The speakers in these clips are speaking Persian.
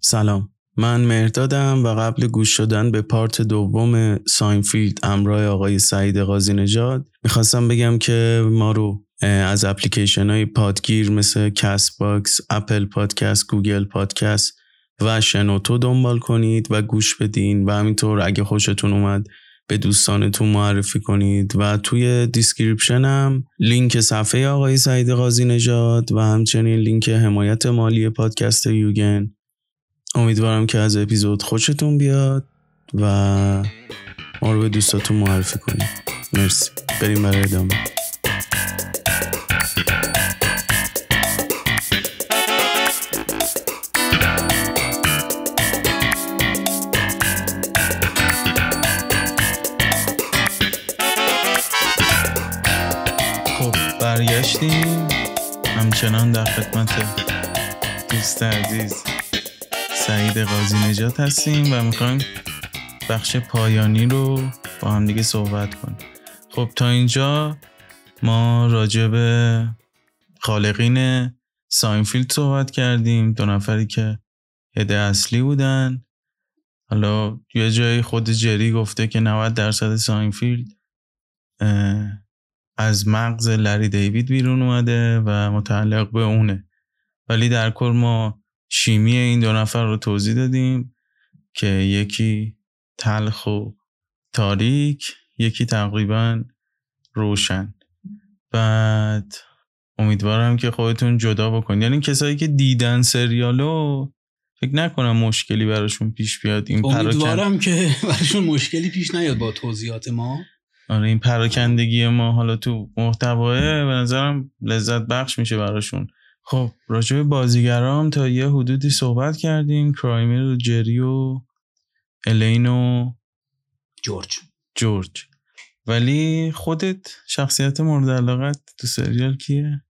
سلام. من مهردادم و قبل گوش دادن به پارت دوم ساینفیلد همراه آقای سعید قاضی نژاد می‌خواستم بگم که ما رو از اپلیکیشن های پادگیر مثل Castbox، Apple Podcast، Google Podcast و شنوتو دنبال کنید و گوش بدین و همینطور اگه خوشتون اومد به دوستانتون معرفی کنید. و توی description هم لینک صفحه آقای سعید قاضی نژاد و همچنین لینک حمایت مالی پادکست یوگن امیدوارم که از اپیزود خوشتون بیاد و ما رو به دوستاتون معرفی کنید. مرسی. بریم برای ادامه. خب برگشتیم. همچنان در خدمت دوست عزیز. سعید قاضی نژاد هستیم و می‌خوایم بخش پایانی رو با هم دیگه صحبت کنیم. خب تا اینجا ما راجع به خالقین ساینفیلد صحبت کردیم. دو نفری که head اصلی بودن. حالا یه جایی خود جری گفته که 90 درصد ساینفیلد از مغز لری دیوید بیرون اومده و متعلق به اونه. ولی در کل ما شیمی این دو نفر رو توضیح دادیم که یکی تلخ و تاریک یکی تقریبا روشن. بعد امیدوارم که خودتون جدا بکنید. یعنی کسایی که دیدن سریالو فکر نکنم مشکلی براشون پیش بیاد. این امیدوارم که براشون مشکلی پیش نیاد با توضیحات ما. آره این پراکندگی ما حالا تو محتواه به نظرم لذت بخش میشه براشون. خب راجع به بازیگرام تا یه حدودی صحبت کردیم. کرایمر و جری و الین و جورج. جورج. ولی خودت شخصیت مورد علاقت تو سریال کیه؟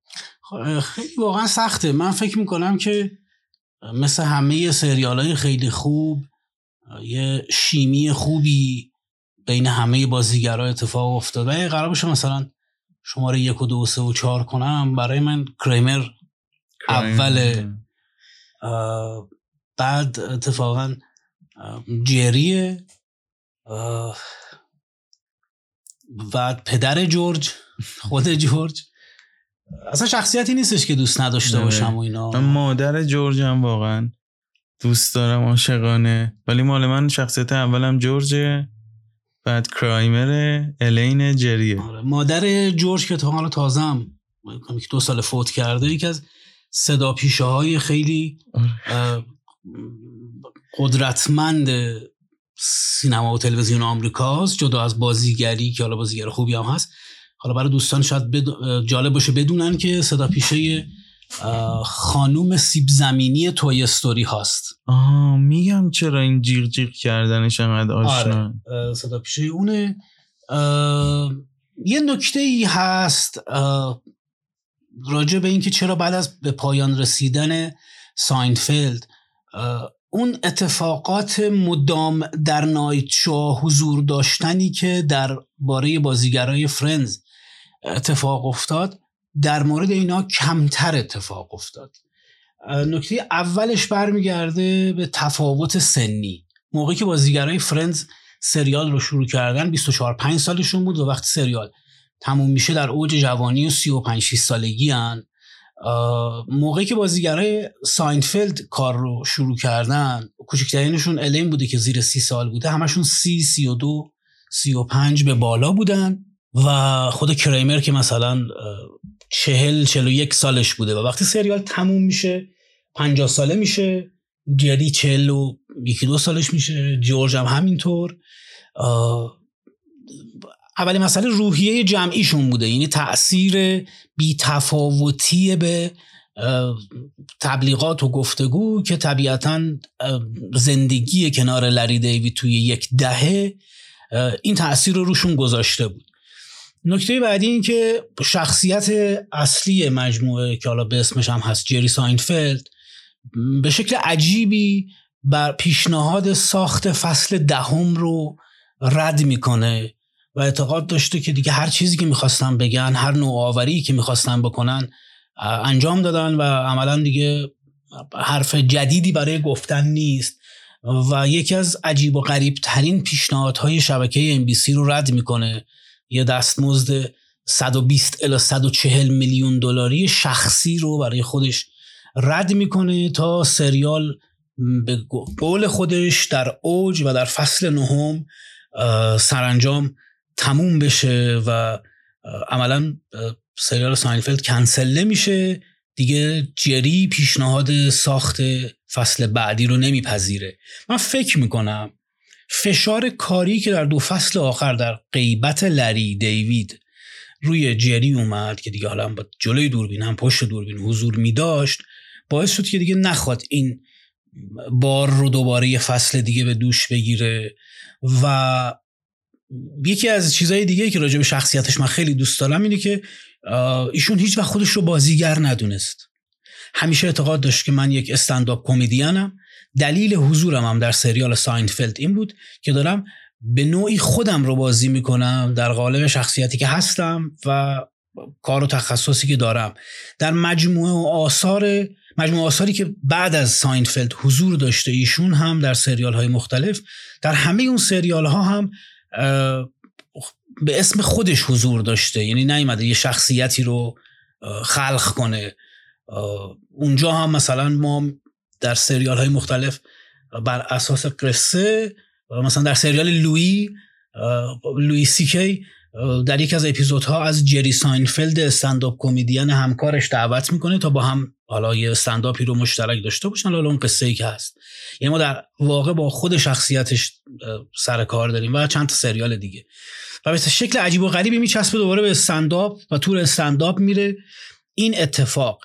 خیلی واقعا سخته. من فکر می‌کنم که مثل همه سریال های خیلی خوب یه شیمی خوبی بین همه بازیگرها اتفاق افتاده اگه قرار باشه مثلا شماره یک و دو و سه و چهار کنم برای من کریمر اول بعد اتفاقا جریه بعد پدر جورج خود جورج. اصلا شخصیتی نیستش که دوست نداشته باشم و اینا. من مادر جورج هم واقعا دوست دارم عاشقانه. ولی مال من شخصیت اولم جورجه بعد کرایمر الین جریه. آره، مادر جورج که تا حالا تازم دو سال فوت کرده یکی از صدا پیشه های خیلی آره. قدرتمند سینما و تلویزیون آمریکاست جدا از بازیگری که حالا بازیگر خوبی هم هست. حالا برای دوستان شاید جالب باشه بدونن که صدا پیشه خانوم سیب زمینی توی استوری هاست. آه میگم چرا این جیغ جیغ کردنش انقدر آشنا؟ آره صدا پیشه اونه. یه نکته ای هست راجع به اینکه چرا بعد از به پایان رسیدن ساینفیلد اون اتفاقات مدام در night show حضور داشتنی که در باره بازیگرای Friends اتفاق افتاد در مورد اینا کمتر اتفاق افتاد. نکته اولش برمیگرده به تفاوت سنی. موقعی که بازیگرای فرندز سریال رو شروع کردن 24 5 سالشون بود و وقتی سریال تموم میشه در اوج جوانی و 35 6 سالگی هن. موقعی که بازیگرای ساینفیلد کار رو شروع کردن کوچکترینشون الین بوده که زیر سی سال بوده همشون سی سی و دو سی و پنج به بالا بودن و خود کریمر که مثلا چهل چهل و یک سالش بوده و وقتی سریال تموم میشه پنجاه ساله میشه جری چهل و یکی دو سالش میشه جورج هم همینطور اولی مسئله روحیه جمعیشون بوده. یعنی تاثیر بیتفاوتی به تبلیغات و گفتگو که طبیعتا زندگی کنار لری دیوی توی یک دهه این تاثیر رو روشون گذاشته بود. نکته بعدی این که شخصیت اصلی مجموعه که حالا به اسمش هم هست جری ساینفلد به شکل عجیبی بر پیشنهاد ساخت فصل دهم رو رد می‌کنه. و اعتقاد داشته که دیگه هر چیزی که می‌خواستن بگن هر نوآوری که می‌خواستن بکنن انجام دادن و عملا دیگه حرف جدیدی برای گفتن نیست. و یکی از عجیب و غریب ترین پیشنهادهای شبکه ام رو رد می‌کنه. یه دستمزد 120 الی 140 میلیون دلاری شخصی رو برای خودش رد می‌کنه تا سریال به قول خودش در اوج و در فصل نهم سرانجام تموم بشه و عملا سریال ساینفلد کنسل نمیشه. دیگه جری پیشنهاد ساخت فصل بعدی رو نمیپذیره. من فکر می‌کنم فشار کاری که در دو فصل آخر در غیبت لری دیوید روی جری اومد که دیگه حالا با جلوی دوربین هم پشت دوربین حضور می داشت باعث شد که دیگه نخواد این بار رو دوباره یه فصل دیگه به دوش بگیره و یکی از چیزهای دیگه که راجع به شخصیتش من خیلی دوست دارم اینه که ایشون هیچ وقت خودش رو بازیگر ندونست. همیشه اعتقاد داشت که من یک استنداپ کمدینم. دلیل حضورم هم در سریال ساینفلد این بود که دارم به نوعی خودم رو بازی می‌کنم در قالب شخصیتی که هستم و کار و تخصصی که دارم. در مجموعه آثار مجموعه آثاری که بعد از ساینفلد حضور داشته ایشون هم در سریال های مختلف در همه اون سریال ها هم به اسم خودش حضور داشته. یعنی نیومده یه شخصیتی رو خلق کنه. اونجا هم مثلا ما در سریال های مختلف بر اساس قصه مثلا در سریال لویی لویی سی کی در یک از اپیزودها از جری ساینفلد استنداپ کمدین همکارش دعوت می‌کنه تا با هم حالا یه استنداپی رو مشترک داشته باشن حالا اون قصه ای که هست. یعنی ما در واقع با خود شخصیتش سر کار داریم و چند تا سریال دیگه. و به شکل عجیب و غریبی میچسبه دوباره به استنداپ و تور استنداپ میره. این اتفاق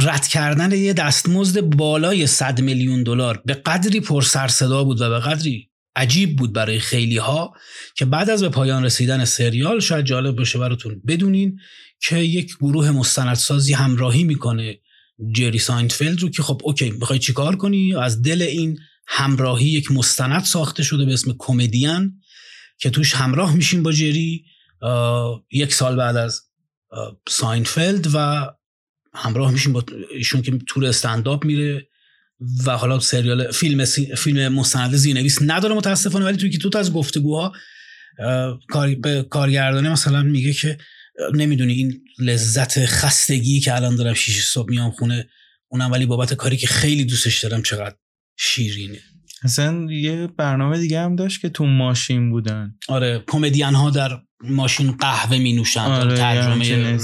رد کردن یه دستمزد بالای 100 میلیون دلار به قدری پر سر صدا بود و به قدری عجیب بود برای خیلی ها که بعد از به پایان رسیدن سریال شاید جالب باشه براتون بدونین که یک گروه مستندسازی همراهی می‌کنه جری ساینفلد رو که خب اوکی می‌خوای چیکار کنی؟ از دل این همراهی یک مستند ساخته شده به اسم کمدین که توش همراه میشین با جری یک سال بعد از ساینفلد و همراه میشیم با ایشون که تور استنداپ میره. و حالا سریال فیلم فیلم مستند زیرنویس نداره متاسفانه ولی توی که تو از گفتگوها کار به کارگردانه مثلا میگه که نمی‌دونی این لذت خستگی که الان دارم شیش صبح میام خونه اونم ولی بابت کاری که خیلی دوستش دارم چقدر شیرینه. اصلا یه برنامه دیگه هم داشت که تو ماشین بودن. آره کمدین ها در ماشین قهوه می نوشن آره ترجمه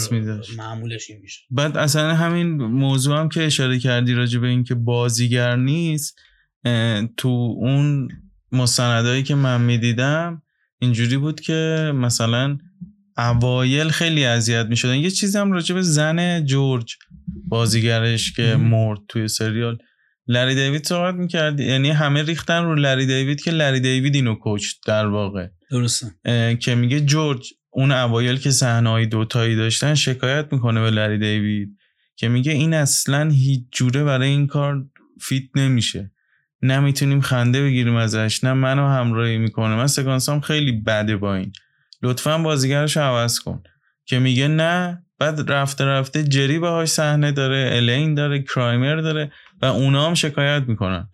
معمولش این میشه. بعد اصلا همین موضوع هم که اشاره کردی راجع به اینکه بازیگر نیست تو اون مستندایی که من می‌دیدم اینجوری بود که مثلا اوایل خیلی اذیت می شدن یه چیزی هم راجع به زن جورج بازیگرش که مرد توی سریال. لری دیوید صحبت می‌کرد یعنی همه ریختن رو لری دیوید که لری دیوید اینو کوچ در واقع. درسته. که میگه جورج اون اوایل که صحنه‌های دوتایی داشتن شکایت می‌کنه به لری دیوید که میگه این اصلا هیچ جوره برای این کار فیت نمیشه. نمی‌تونیم خنده بگیریم ازش نه منو همراهی می‌کنه. من سکانسام خیلی بده با این. لطفا بازیگرش عوض کن. که میگه نه بعد رفته رفته جری باهاش صحنه داره الین داره کرایمر داره. و اونا هم شکایت می‌کنن.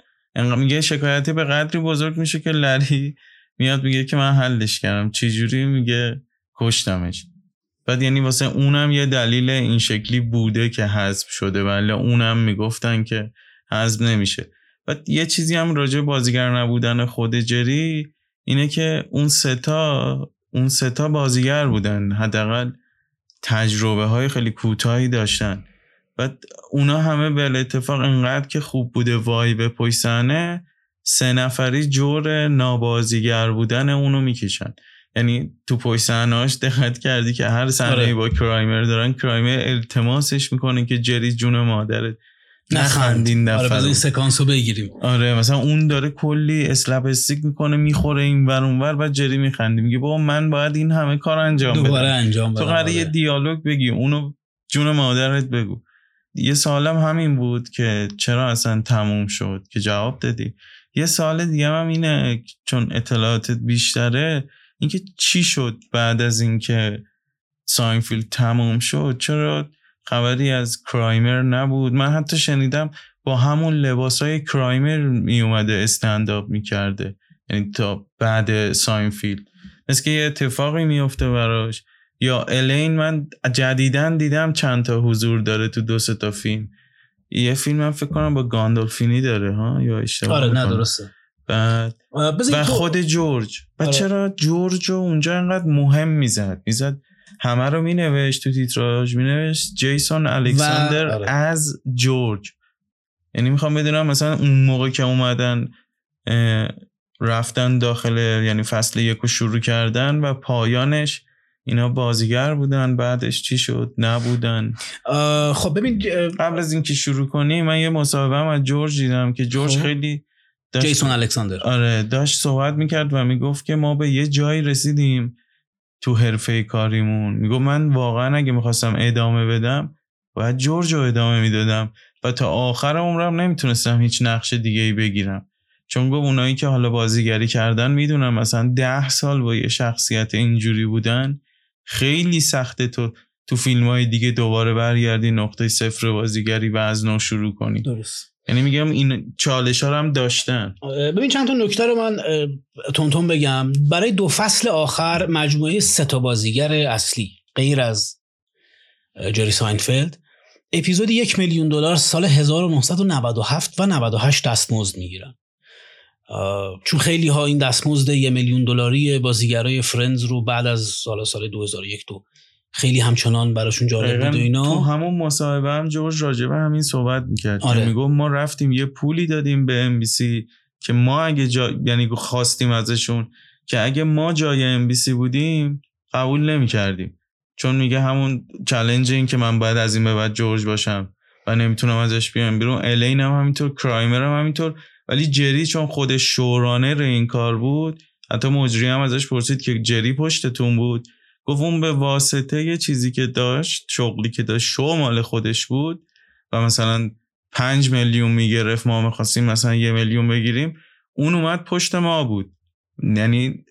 میگه شکایتی به قدری بزرگ میشه که لری میاد میگه که من حلش کردم. چجوری میگه؟ کشتمش. بعد یعنی واسه اونم یه دلیل این شکلی بوده که حذف شده ولی اونم می‌گفتن که حذف نمیشه. بعد یه چیزی هم راجع بازیگر نبودن خود جری اینه که اون ستا اون ستا بازیگر بودن. حداقل تجربه های خیلی کوتاهی داشتن. بعد اونا همه به اتفاق انقدر که خوب بوده وای به پشت سه نفری جور نابازیگر بودن اونو می‌کشن. یعنی تو پشت دقت کردی که هر صحنه آره. با کرایمر دارن کرایمر التماسش می‌کنه که جری جون مادرت. نخندین آره این سکانسو بگیریم. آره مثلا اون داره کلی slapstick می‌کنه می‌خوره این ور اون ور بعد جری میخنده میگه بابا من باید این همه کار انجام بدم. دوباره انجام بدم تو قراره یه آره. دیالوگ بگی اونو جون مادرت بگو. یه سوالم همین بود که چرا اصلا تموم شد که جواب دادی. یه سوال دیگه هم اینه چون اطلاعاتت بیشتره اینکه چی شد بعد از اینکه ساینفیلد تموم شد؟ چرا خبری از کرایمر نبود؟ من حتی شنیدم با همون لباس های کرایمر می اومده استنداپ می‌کرده یعنی تا بعد ساینفیلد. مثل که یه اتفاقی میفته براش. یا الین من جدیدا دیدم چند تا حضور داره تو دو تا فیلم. یه فیلم من فکر کنم با گاندولفینی داره ها؟ یا اشتباه آره نه درسته. بعد و خود جورج. و آره. چرا جورج اونجا انقدر مهم می‌زد؟ می‌زد همه رو مینوشت تو تیتراژ مینوشت جیسون الکساندر آره. از جورج. یعنی می‌خوام بدونم مثلا اون موقع که اومدن رفتن داخل یعنی فصل یک شروع کردن و پایانش اینا بازیگر بودن بعدش چی شد؟ نبودن. خب ببین قبل از اینکه شروع کنی من یه مصاحبه از جورج دیدم که جورج خب. خیلی جیسون الکساندر. آره داشت صحبت می‌کرد و می‌گفت که ما به یه جایی رسیدیم تو حرفه کاریمون. می‌گفت من واقعا اگه می‌خواستم ادامه بدم باید جورج رو ادامه می‌دادم و تا آخر عمرم نمی‌تونستم هیچ نقش دیگه ای بگیرم. چون گفت اونایی که حالا بازیگری کردن می‌دونم مثلا ده سال با یه شخصیت اینجوری بودن خیلی سخته تو تو فیلم های دیگه دوباره برگردی نقطه صفر بازیگری و از نو شروع کنی. درست. یعنی میگم این چالش ها هم داشتن. ببین چند تا نکته رو من بهتون بگم. برای دو فصل آخر مجموعه سه تا بازیگر اصلی غیر از جری ساینفلد اپیزود یک میلیون دلار سال 1997 و 98 دستمزد می‌گیرن. چون خیلی ها این دستمزد یه میلیون دلاری بازیگرای فرندز رو بعد از سال سال 2001 تو خیلی همچنان براشون جالب بود و اینا. تو همون مصاحبه هم جورج راجبه همین صحبت می‌کرد آره. که می‌گفت ما رفتیم یه پولی دادیم به ام که ما اگه جا... یعنی خواستیم ازشون که اگه ما جای ام بودیم قبول نمی‌کردیم. چون میگه همون چلنج این که من باید از این به بعد جورج باشم و نمی‌تونم ازش بیام بیرون. الین هم همینطور کرایمر هم همینطور. ولی جری چون خودش شورانه این کار بود حتی مجری هم ازش پرسید که جری پشتتون بود؟ گفت اون به واسطه یه چیزی که داشت شغلی که داشت شو مال خودش بود و مثلا پنج میلیون می‌گرفت ما می‌خواستیم مثلا یه میلیون بگیریم اون اومد پشت ما بود. یعنی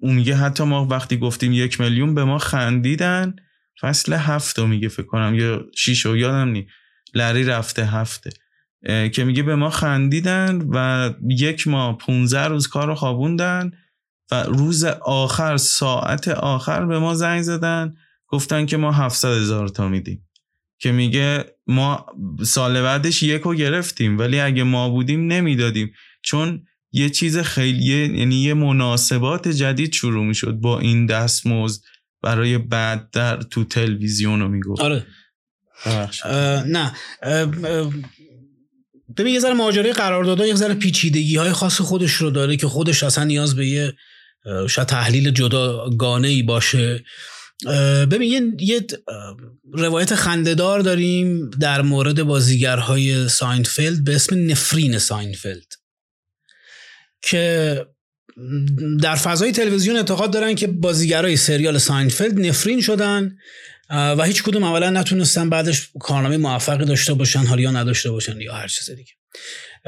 اون میگه حتی ما وقتی گفتیم یک میلیون به ما خندیدن فصل هفت میگه فکر کنم یا شیش و یادم نی. لری رفته هفته. که میگه به ما خندیدن و یک ماه 15 روز کار رو خوابوندن و روز آخر ساعت آخر به ما زنگ زدن گفتن که ما 700 هزار تا میدیم. که میگه ما سال بعدش یک رو گرفتیم ولی اگه ما بودیم نمی‌دادیم. چون یه چیز خیلی یعنی یه مناسبات جدید شروع می‌شد با این دستمزد برای بعد در تو تلویزیون رو می‌گفت. آره. نه. ببین یه ذره ماجرای قراردادها یه ذره پیچیدگی های خاص خودش رو داره که خودش اصلا نیاز به یه شاید تحلیل جداگانه ای باشه ببین یه, یه روایت خندهدار داریم در مورد بازیگرهای ساینفلد به اسم نفرین ساینفلد که در فضای تلویزیون اعتقاد دارن که بازیگرای سریال ساینفلد نفرین شدن و هیچ کدوم اولا نتونستن بعدش کارنامه موفقی داشته باشن حالا یا نداشته باشن یا هر چیز دیگه.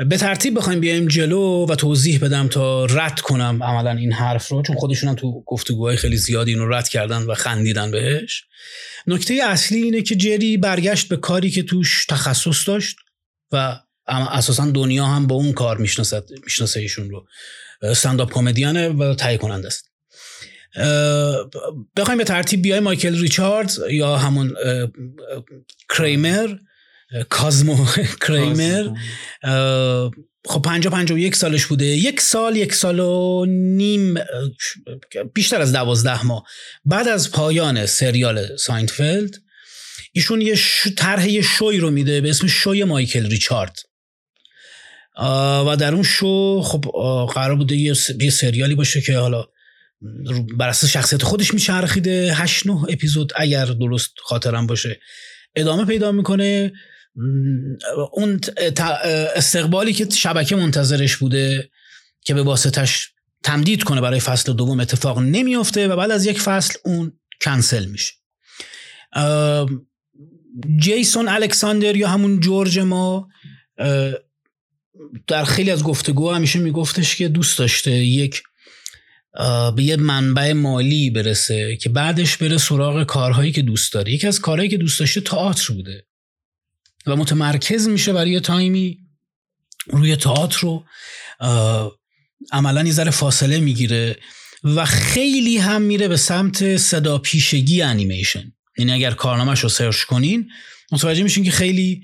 به ترتیب بخوایم بیایم جلو و توضیح بدم تا رد کنم عملا این حرف رو چون خودشون هم تو گفتگوهای خیلی زیادی اینو رد کردن و خندیدن بهش. نکته اصلی اینه که جری برگشت به کاری که توش تخصص داشت و اساسا دنیا هم با اون کار می‌شناسه ایشون رو. استنداپ کمدیانه و تهیه کننده است. بخوایم به ترتیب بیای مایکل ریچاردز یا همون کریمر کازمو کریمر خب پنجا پنجا و یک سالش بوده. یک سال یک سال و نیم بیشتر از دوازده ماه. بعد از پایان سریال ساینتفلد ایشون یه طرح یه شوی رو میده به اسم شوی مایکل ریچارد. و در اون شو خب قرار بوده یه سریالی باشه که حالا بر اساس شخصیت خودش میچرخیده. هشت نه اپیزود اگر درست خاطرم باشه ادامه پیدا می‌کنه. اون استقبالی که شبکه منتظرش بوده که به واسطش تمدید کنه برای فصل دوم اتفاق نمیافته و بعد از یک فصل اون کنسل میشه. جیسون الکساندر یا همون جورج ما در خیلی از گفتگو همیشه میگفتش که دوست داشته یک به یه منبع مالی برسه که بعدش بره سراغ کارهایی که دوست داره یکی از کارهایی که دوست داشته تئاتر بوده و متمرکز میشه برای time ی روی تئاتر رو عملا یه ذره فاصله می‌گیره و خیلی هم میره به سمت صدا پیشگی انیمیشن. یعنی اگر کارنامهش رو search کنین متوجه میشین که خیلی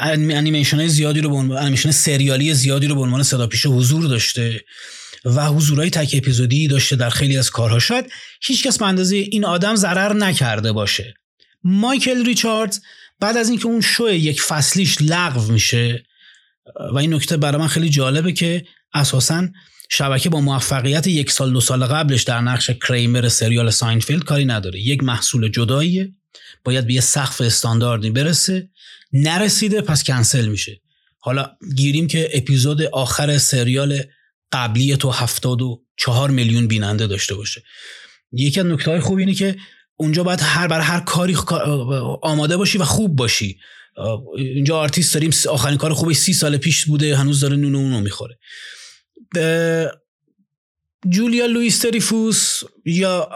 انیمیشن های زیادی رو به عنوان انیمیشن سریالی زیادی رو به عنوان صدا پیشه حضور داشته و حضورهای تک اپیزودی داشته در خیلی از کارها. شاید هیچکس به اندازه این آدم ضرر نکرده باشه. مایکل ریچاردز بعد از اینکه اون شو یک فصلیش لغو میشه و این نکته برای من خیلی جالبه که اساسا شبکه با موفقیت یک سال دو سال قبلش در نقش کریمر سریال ساینفیلد کاری نداره. یک محصول جداییه. باید به یه سقف استانداردی برسه. نرسیده پس کنسل میشه. حالا گیریم که اپیزود آخر سریال قبلی تو هفتاد و چهار میلیون بیننده داشته باشه. یکی از نکته خوب اینه که اونجا باید هر بر هر کاری آماده باشی و خوب باشی. اینجا آرتیست داریم آخرین کار خوبش سی سال پیش بوده هنوز داره نون اونو می‌خوره. جولیا لویی دریفوس یا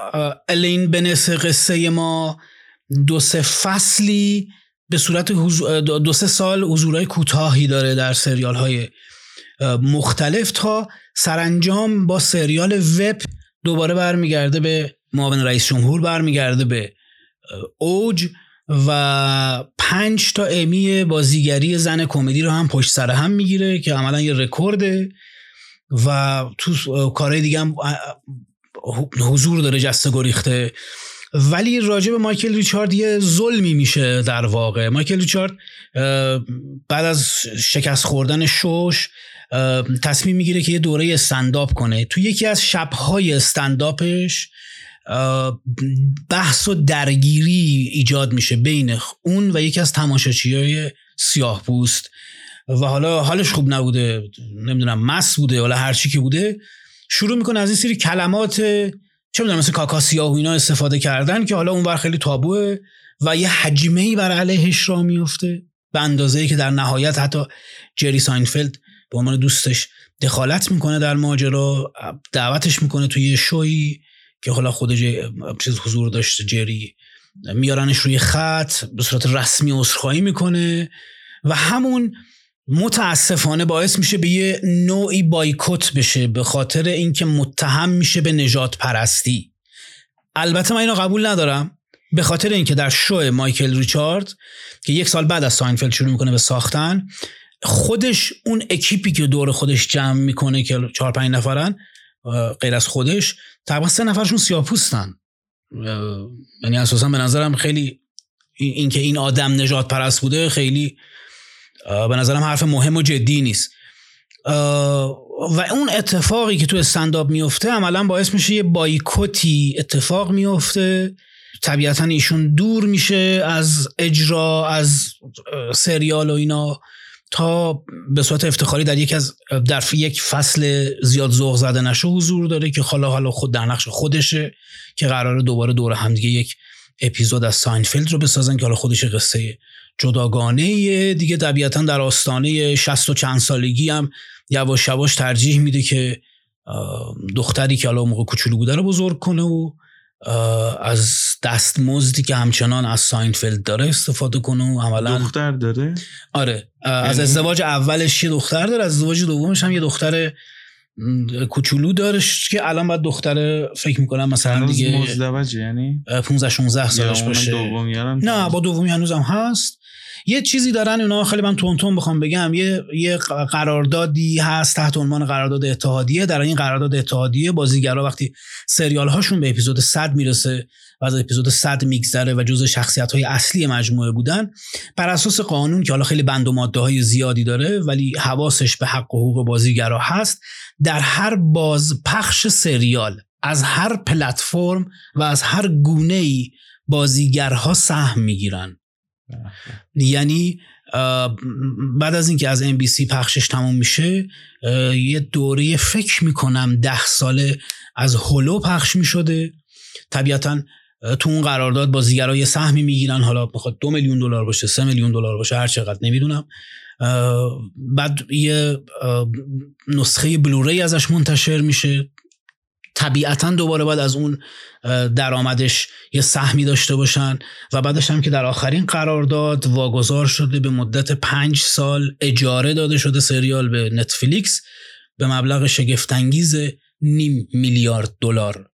الین بنس قصه ما دو سه فصلی به صورت دو سه سال حضورهای کوتاهی داره در سریال های مختلف تا سرانجام با سریال وب دوباره برمیگرده به معاون رئیس جمهور برمیگرده به اوج و پنج تا امی بازیگری زن کمدی رو هم پشت سر هم می‌گیره که عملا یه رکورده و تو کارهای دیگه هم حضور داره جسته گریخته. ولی راجع به مایکل ریچارد یه ظلمی میشه در واقع. مایکل ریچارد بعد از شکست خوردن شوش تصمیم می‌گیره که یه دوره استنداپ کنه. تو یکی از شبهای استنداپش بحث و درگیری ایجاد میشه بین اون و یکی از تماشاچی های سیاه پوست و حالا حالش خوب نبوده نمی‌دونم مس بوده حالا هرچی که بوده. شروع می‌کنه از این سری کلمات چه می‌دونم مثل کاکا سیاه و اینا استفاده کردن که حالا اون خیلی تابوه و یه حجمه ای بر علیهش را میفته به اندازه که در نهایت حتی جری ساینفلد به عنوان دوستش دخالت می‌کنه در ماجرا دعوتش می‌کنه توی یه شوی که حالا خود چیز حضور داشته جری. میارنش روی خط به صورت رسمی عذرخواهی می‌کنه و همون متاسفانه باعث میشه به یه نوعی بایکوت بشه به خاطر اینکه متهم میشه به نجات پرستی البته من اینو قبول ندارم به خاطر اینکه در شو مایکل ریچارد که یک سال بعد از ساینفلد شروع می‌کنه به ساختن خودش اون اکیپی که دور خودش جمع می‌کنه که چهار پنج نفرن غیر از خودش تقریبا سه نفرشون سیاپوستن. یعنی اساسا به نظرم خیلی اینکه این آدم نژاد پرست بوده خیلی به نظرم حرف مهم و جدی نیست. و اون اتفاقی که تو استنداپ میفته عملا باعث میشه یه بایکوتی اتفاق میفته. طبیعتا ایشون دور میشه از اجرا از سریال و اینا تا به صورت افتخاری در یک از در یک فصل زیاد ذوق زده نشه حضور داره که حالا حالا خود در نقش خودشه که قراره دوباره دور همدیگه یک اپیزود از ساینفیلد رو بسازن که حالا خودش قصه جداگانه دیگه طبیعتا در آستانه شست و چند سالگی هم یواش یواش ترجیح میده که دختری که حالا موقع کوچولو بوده رو بزرگ کنه و از دستمزدی که همچنان از ساینفلد داره استفاده کنه و عملا دختر داره؟ آره. از یعنی؟ ازدواج اولش یه دختر داره از ازدواج دومش هم یه دختر کوچولو دارش که الان باید دختر فکر می‌کنم مثلا دیگه مزدوجه یعنی؟ 15 16 سالش باشه. نه با دومی هنوزم هست. یه چیزی دارن اونا خیلی من تون بخوام بگم. یه یه قراردادی هست تحت عنوان قرارداد اتحادیه. در این قرارداد اتحادیه بازیگرا وقتی سریال هاشون به اپیزود 100 می‌رسه و از اپیزود 100 میگذره و جزء شخصیت های اصلی مجموعه بودن بر اساس قانون که حالا خیلی بند و ماده های زیادی داره ولی حواسش به حق و حقوق بازیگرا هست در هر باز پخش سریال از هر پلتفرم و از هر گونه ای بازیگرها سهم می‌گیرن. یعنی بعد از اینکه از ام بی سی پخشش تموم میشه یه دوره فکر می‌کنم ده ساله از هولو پخش می‌شده. طبیعتا تو اون قرارداد بازیگرا یه سهمی می‌گیرن. حالا بخواد دو میلیون دلار باشه سه میلیون دلار باشه هر چقدر نمی‌دونم. بعد یه نسخه بلوری ازش منتشر میشه. طبیعتا دوباره باید از اون درآمدش یه سهمی داشته باشن و بعدش هم که در آخرین قرارداد واگذار شده به مدت پنج سال اجاره داده شده سریال به نتفلیکس به مبلغ شگفتانگیز نیم میلیارد دلار.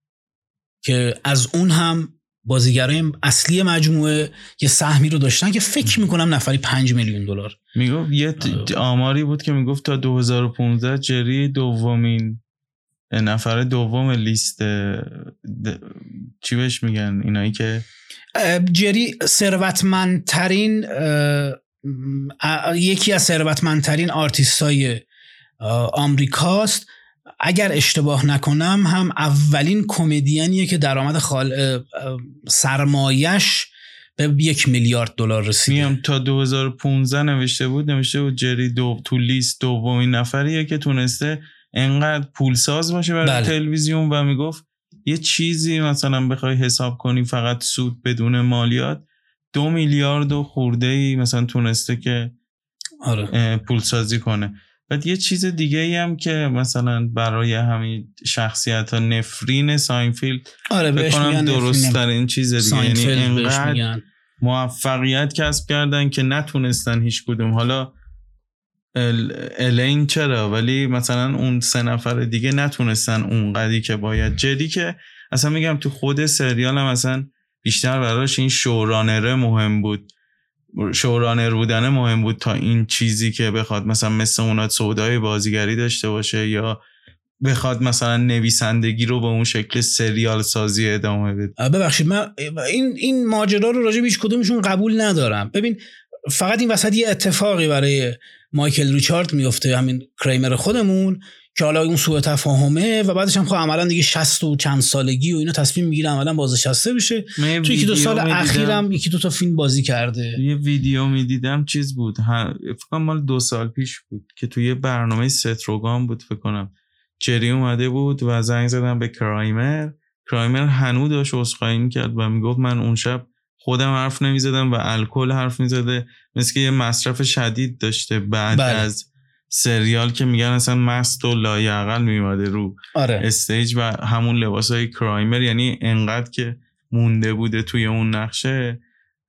که از اون هم بازیگرای اصلی مجموعه یه سهمی رو داشتن که فکر می‌کنم نفری 5 میلیون دلار. می‌گفت یه آماری بود که می‌گفت تا 2015 جری دومین نفر دوم لیست چی بهش میگن؟ اینایی که جری ثروتمندترین یکی از ثروتمندترین آرتیستای آمریکاست. اگر اشتباه نکنم هم اولین کمدینیه که درآمد خال سرمایش به یک میلیارد دلار رسید میام تا 2015 نوشته بود نوشته بود جری دو تو لیست دومین نفریه که تونسته انقدر پولساز باشه برای بله. تلویزیون و می‌گفت یه چیزی مثلا بخوای حساب کنی فقط سود بدون مالیات دو میلیارد و خورده ای مثلا تونسته که آره. پولسازی کنه. بعد یه چیز دیگه ای هم که مثلا برای همین شخصیت ها نفرین ساینفیلد آره بکنم درست این چیز دیگه. یعنی انقدر موفقیت کسب کردن که نتونستن هیچ کدوم. حالا الین چرا؟ ولی مثلا اون سه نفر دیگه نتونستن اونقدی که باید. جدی که اصلا میگم تو خود سریال هم اصلا بیشتر براش این شورانره مهم بود. شورانر بودن مهم بود تا این چیزی که بخواد مثلا مثل اونا سودای بازیگری داشته باشه یا بخواد مثلا نویسندگی رو به اون شکل سریال سازی ادامه بده. ببخشید من این این ماجرا رو راجع به هیچ کدومشون قبول ندارم. ببین فقط این وسط یه اتفاقی برای مایکل ریچارد میفته همین کریمر خودمون که حالا اون سوء تفاهمه و بعدش هم خب عملا دیگه 60 و چند سالگی و اینا تصمیم می‌گیره عملا بازنشسته بشه. تو یکی دو سال اخیرم یکی دو تا فیلم بازی کرده. یه ویدیو می‌دیدم چیز بود؟ فکر مال دو سال پیش بود که توی برنامه ستروگان بود فکر کنم. جری اومده بود و زنگ زدم به کرایمر. کرایمر هنو داشت عذرخواهی می‌کرد و می‌گفت من اون شب خودم حرف نمی‌زدم و الکل حرف می‌زده مثل که یه مصرف شدید داشته بعد بله. از سریال که میگن اصلا مست و لایعقل میومده رو آره. stage و همون لباس های کرایمر یعنی انقدر که مونده بوده توی اون نقشه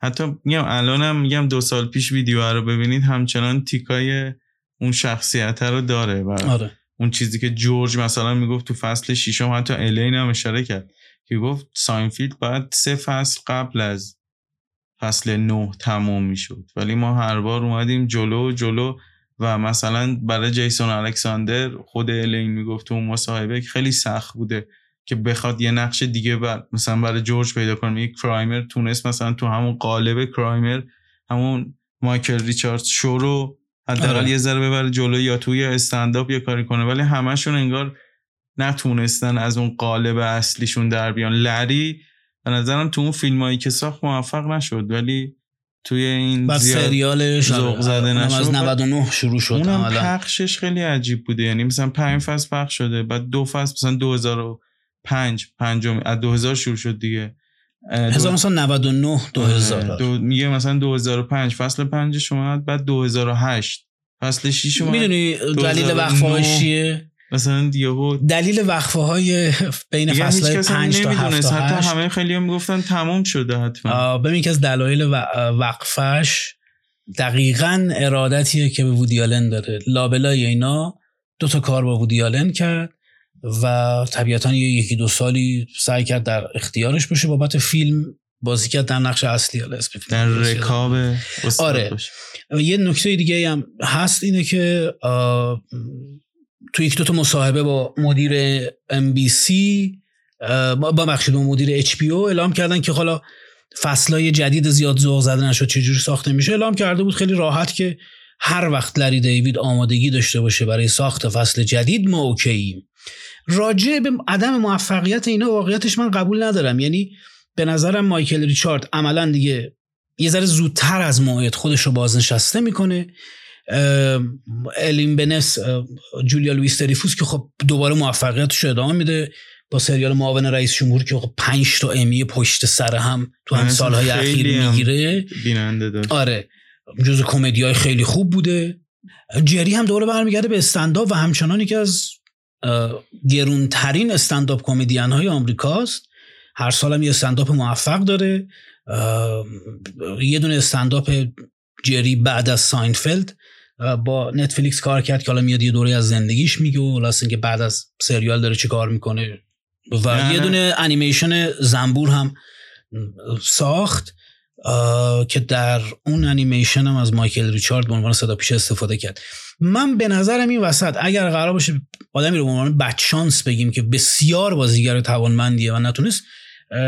حتی میگم الانم میگم دو سال پیش ویدیو رو ببینید همچنان تیکای اون شخصیت رو داره و آره. اون چیزی که جورج مثلا می‌گفت تو فصل ششم حتی الین هم اشاره کرد که گفت ساینفیلد باید سه فصل قبل از فصل نه تموم می‌شد. ولی ما هر بار اومدیم جلو جلو و مثلا برای جیسون الکساندر خود الین می‌گفت تو اون مصاحبه خیلی سخت بوده که بخواد یه نقش دیگه بر مثلا برای جورج پیدا کنه. یک کرایمر تونست مثلا تو همون قالب کرایمر همون مایکل ریچارد شو رو حداقل آره. یه ذره ببره جلو یا توی استنداپ یه کاری کنه. ولی همشون انگار نتونستن از اون قالب اصلیشون در بیان. لری به نظرم تو اون فیلمایی که ساخت موفق نشد ولی توی این بعد سریالش ذوق زده نشد از 99 شروع شد اونم پخشش خیلی عجیب بوده یعنی مثلا پنج فصل پخش شده بعد دو فصل مثلا 2005 پنجم از 2000 شروع شد دیگه. 1999 2000 آره، دو میگه مثلا 2005 فصل 5 شما بعد 2008 فصل 6 اومد می‌دونی دلیل وقفه چیه؟ مثلا یهو دلیل وقفه های بین فصل 5 تا 7 تا حتی همه خیلی هم می‌گفتن تموم شده حتما. ببین که از دلایل وقفش دقیقا ارادتیه که به وودیالن داره لابلای اینا دو تا کار با وودیالن کرد و طبیعتا یه یکی دو سالی سعی کرد در اختیارش باشه. بابت فیلم بازی کرد در نقش اصلی حالا در رکاب آره. یه نکته دیگه هم هست اینه که تو یک دو تا مصاحبه با مدیر MBC با بخشید مدیر HBO اعلام کردن که حالا فصلای جدید زیاد ذوق زده نشد چجوری ساخته میشه. اعلام کرده بود خیلی راحت که هر وقت لری دیوید آمادگی داشته باشه برای ساخت فصل جدید ما اوکییم راجع به عدم موفقیت اینا واقعیتش من قبول ندارم. یعنی به نظرم مایکل ریچارد عملا دیگه یه ذره زودتر از موعد خودش رو بازنشسته می‌کنه. الین بنس جولیا لویس تریفوس که خب دوباره موفقیتش ادامه میده با سریال معاون رئیس جمهور که خب 5 تا امی پشت سر هم تو هم سالهای اخیر می‌گیره. بیننده آره جز کمدی های خیلی خوب بوده. جری هم دوباره برمیگرده به استنداپ و همچنان که از گرونترین استنداپ کمدین های آمریکاست. هر سال هم یه استنداپ موفق داره. یه دونه استنداپ جری بعد از ساینفلد با نتفلیکس کار کرد که حالا میاد یه دوره از زندگیش میگه و اینکه بعد از سریال داره چی کار می‌کنه. و یه دونه انیمیشن زنبور هم ساخت که در اون انیمیشن هم از مایکل ریچارد به عنوان صداپیشه استفاده کرد. من به نظرم این وسط اگر قرار باشه آدمی رو به عنوان بچانس بگیم که بسیار بازیگر توانمندیه و نتونست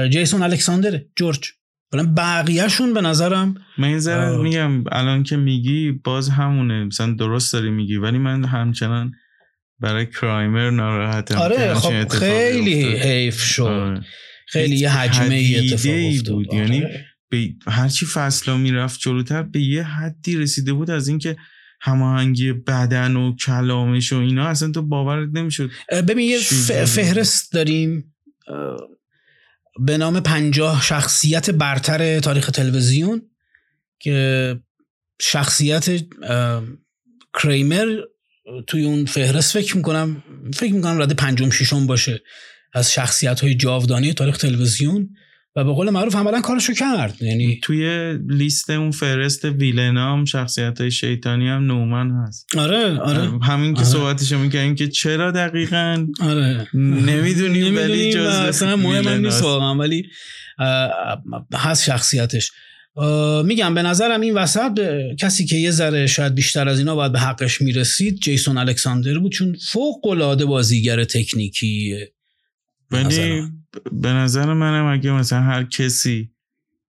جیسون الکساندر جورج. بقیهشون به نظرم من این میگم الان که میگی باز همونه. مثلا درست داری میگی ولی من همچنان برای کرایمر ناراحتم. آره خب خیلی حیف شد. آره. خیلی یه حجمه اتفاق بود. یعنی آره. به هرچی فصلا می‌رفت جلوتر به یه حدی رسیده بود از اینکه هماهنگی بدن و کلامش و اینا اصلا تو باورت نمی‌شد ببین یه فهرست داریم. به نام پنجاه شخصیت برتر تاریخ تلویزیون که شخصیت کریمر توی اون فهرست فکر می‌کنم فکر می‌کنم رده پنجم ششم باشه از شخصیت های جاودانی تاریخ تلویزیون. و به قول معروف عملا کارشو کرد. یعنی توی لیست اون فرست ویلنام شخصیت های شیطانی هم نومن هست. آره آره. همین که آره. صحبتشو می‌کنیم که چرا دقیقا؟ آره. نمی‌دونیم ولی جز اصلا مهم نیست واقعا ولی هست شخصیتش. میگم به نظرم این وسط کسی که یه ذره شاید بیشتر از اینا باید به حقش می‌رسید جیسون الکساندر بود چون فوق العاده بازیگر تکنیکیه ولی به نظر منم اگه مثلا هر کسی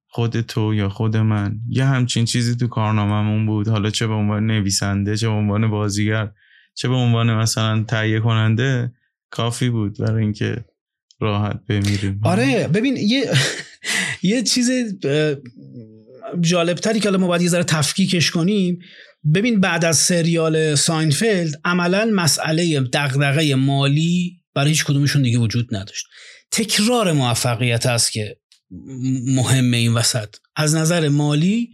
خود تو یا خود من یه همچین چیزی تو کارنامهمون بود حالا چه به عنوان نویسنده چه به عنوان بازیگر چه به عنوان مثلا تهیه کننده کافی بود برای اینکه راحت بمیریم. آره ببین یه یه چیز جالبتری که حالا ما باید یه ذره تفکیکش کنیم. ببین بعد از سریال ساینفلد عملا مسئله دغدغه مالی برای هیچ کدومشون دیگه وجود نداشت. تکرار موفقیت است که مهم این وسط. از نظر مالی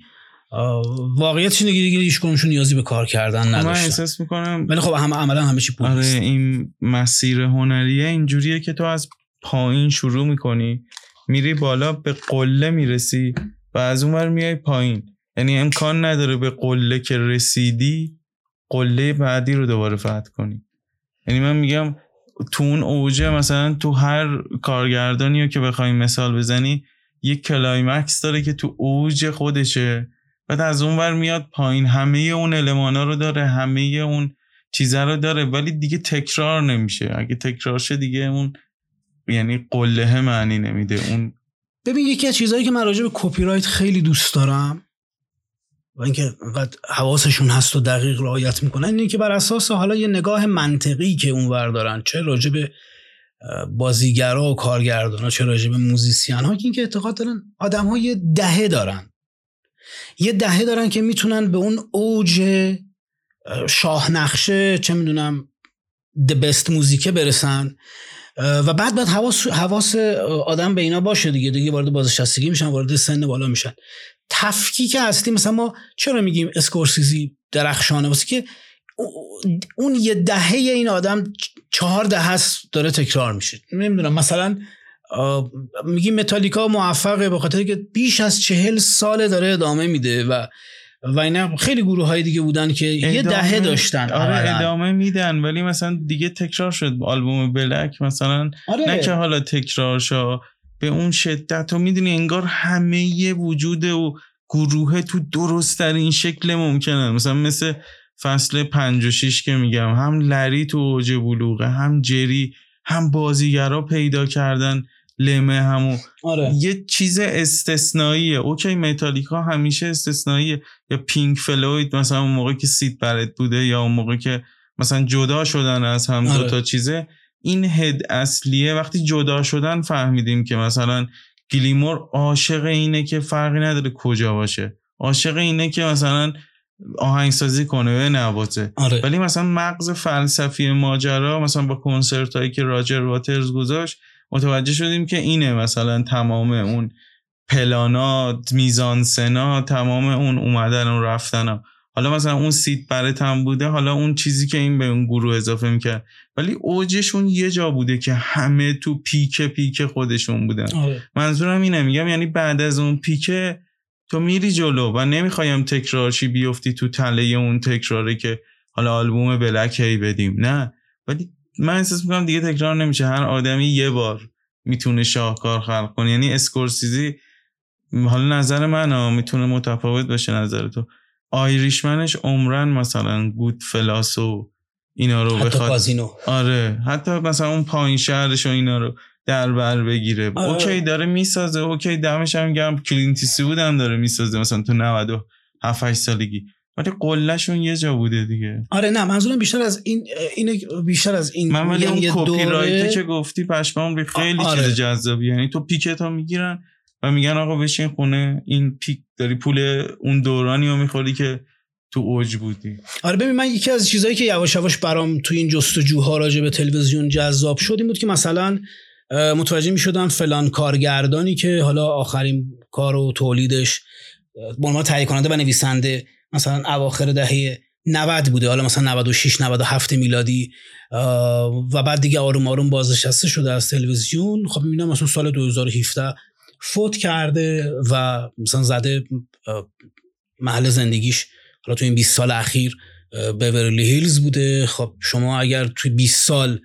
واقعیت اینه دیگه هیچ کدومشون نیازی به کار کردن نداشتن من احساس می‌کنم ولی خب هم عملا همه چی آره این مسیر هنریه اینجوریه که تو از پایین شروع می‌کنی میری بالا به قله می‌رسی و از اونور میای پایین. یعنی امکان نداره به قله که رسیدی قله بعدی رو دوباره فتح کنی. یعنی من میگم تو اون اوجه مثلا تو هر کارگردانی رو که بخوای مثال بزنی یک climax داره که تو اوج خودشه. بعد از اون ور میاد پایین. همه اون المانا رو داره همه اون چیزا رو داره. ولی دیگه تکرار نمیشه. اگه تکرار شه دیگه اون یعنی قله معنی نمیده. اون ببین یکی از چیزهایی که من راجع به کپی رایت خیلی دوست دارم و اینکه انقدر حواسشون هست و دقیق رعایت می‌کنن اینه که بر اساس حالا یه نگاه منطقی که اون دارن چه راجع به بازیگرا و کارگردان چه راجع به موزیسین ها که اینکه اعتقاد دارن آدم ها یه دهه دارن. یه دهه دارن که می‌تونن به اون اوج شاهنقشه چه می‌دونم د بست موزیکه برسن. و بعد بعد حواس حواس آدم به اینا باشه دیگه دیگه وارد بازنشستگی میشن وارد سن بالا میشن. تفکیک اصلی مثلا ما چرا میگیم اسکورسیزی درخشانه؟ واسه که اون یه دهه این آدم چهار دهه هست داره تکرار میشه. نمی‌دونم مثلا میگیم متالیکا موفقه به خاطر که بیش از چهل ساله داره ادامه میده و و اینا خیلی گروه های دیگه بودن که یه دهه داشتن. آره ادامه میدن ولی مثلا دیگه تکرار شد. آلبوم بلک مثلا آره. نه که حالا تکرار شد. به اون شدت و می‌دونی انگار همه وجود و گروه تو درست این شکل ممکنه مثلا مثل فصل پنج و شیش که میگم هم لری تو اوج بلوغه هم جری هم بازیگرا پیدا کردن لمه همو آره. یه چیز استثنائیه اوکی متالیکا همیشه استثنائیه یا پینک فلوید مثلا اون موقع که سید برت بوده یا اون موقع که مثلا جدا شدن از هم آره. دوتا چیزه این head اصلیه وقتی جدا شدن فهمیدیم که مثلا گیلمور عاشق اینه که فرقی نداره کجا باشه عاشق اینه که مثلا آهنگسازی کنه به نوازه آره. ولی مثلا مغز فلسفی ماجرا مثلا با کنسرت هایی که راجر واترز گذاشت متوجه شدیم که اینه مثلا تمام اون پلانات میزان سنا تمام اون اومدن و رفتن حالا مثلا اون سیت برات هم بوده حالا اون چیزی که این به اون گروه اضافه می‌کرد. ولی اوجشون یه جا بوده که همه تو پیک پیک خودشون بودن. آره. منظورم اینه میگم یعنی بعد از اون پیک تو میری جلو و نمی‌خوایم تکرارشی بیفتی تو تله اون تکراره که حالا آلبوم بلک هی بدیم. نه. ولی من احساس می‌کنم دیگه تکرار نمیشه. هر آدمی یه بار می‌تونه شاهکار خلق کنه. یعنی اسکورسیزی حالا نظر من می‌تونه متفاوت باشه نظر تو. آیریشمنش عمرن مثلا گود فلاس و اینا رو حتی بخواد. آره حتی مثلا اون پایین شهرش و اینا رو در بر بگیره. آره. اوکی داره می‌سازه. اوکی دمش هم گرم. کلینت ایستوودم داره می‌سازه مثلا تو 97 8 سالگی. ولی قلهشون یه جا بوده دیگه. آره نه منظورم بیشتر از این اینه بیشتر از این من ولی اون کپی دوره... که گفتی پشمام خیلی آره. چیز جذابی یعنی تو peak ت ها می‌گیرن و میگن آقا بشین خونه این peak داری پول اون دورانی رو می‌خوری که تو اوج بودی. آره ببین من یکی از چیزهایی که یواش یواش برام تو این جستجوها راجع به تلویزیون جذاب شد این بود که مثلا متوجه می‌شدم فلان کارگردانی که حالا آخرین کار و تولیدش به عنوان تهیه کننده و نویسنده مثلا اواخر دهه 90 بوده. حالا مثلا 96 97 میلادی و بعد دیگه آروم آروم بازنشسته شده از تلویزیون. خب می‌بینم مثلا سال 2017 فوت کرده و مثلا زده محل زندگیش حالا تو این 20 سال اخیر بورلی هیلز بوده. خب شما اگر توی 20 سال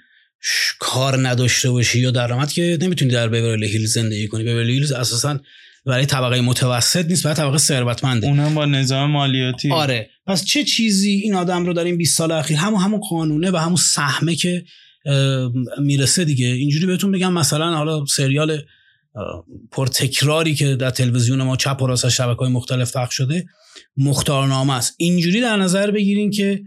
کار نداشته باشی یا درآمد که نمی‌تونی در بورلی هیلز زندگی کنی. بورلی هیلز اساسا برای طبقه متوسط نیست برای طبقه ثروتمنده. اونم با نظام مالیاتی. آره. پس چه چیزی این آدم رو در این 20 سال اخیر همون همون قانونه و همون سهمه که می‌رسه دیگه. اینجوری بهتون بگم مثلا حالا سریال پرتکراری که در تلویزیون ما چپ و راست شبکه های مختلف پخش شده مختارنامه است. اینجوری در نظر بگیرین که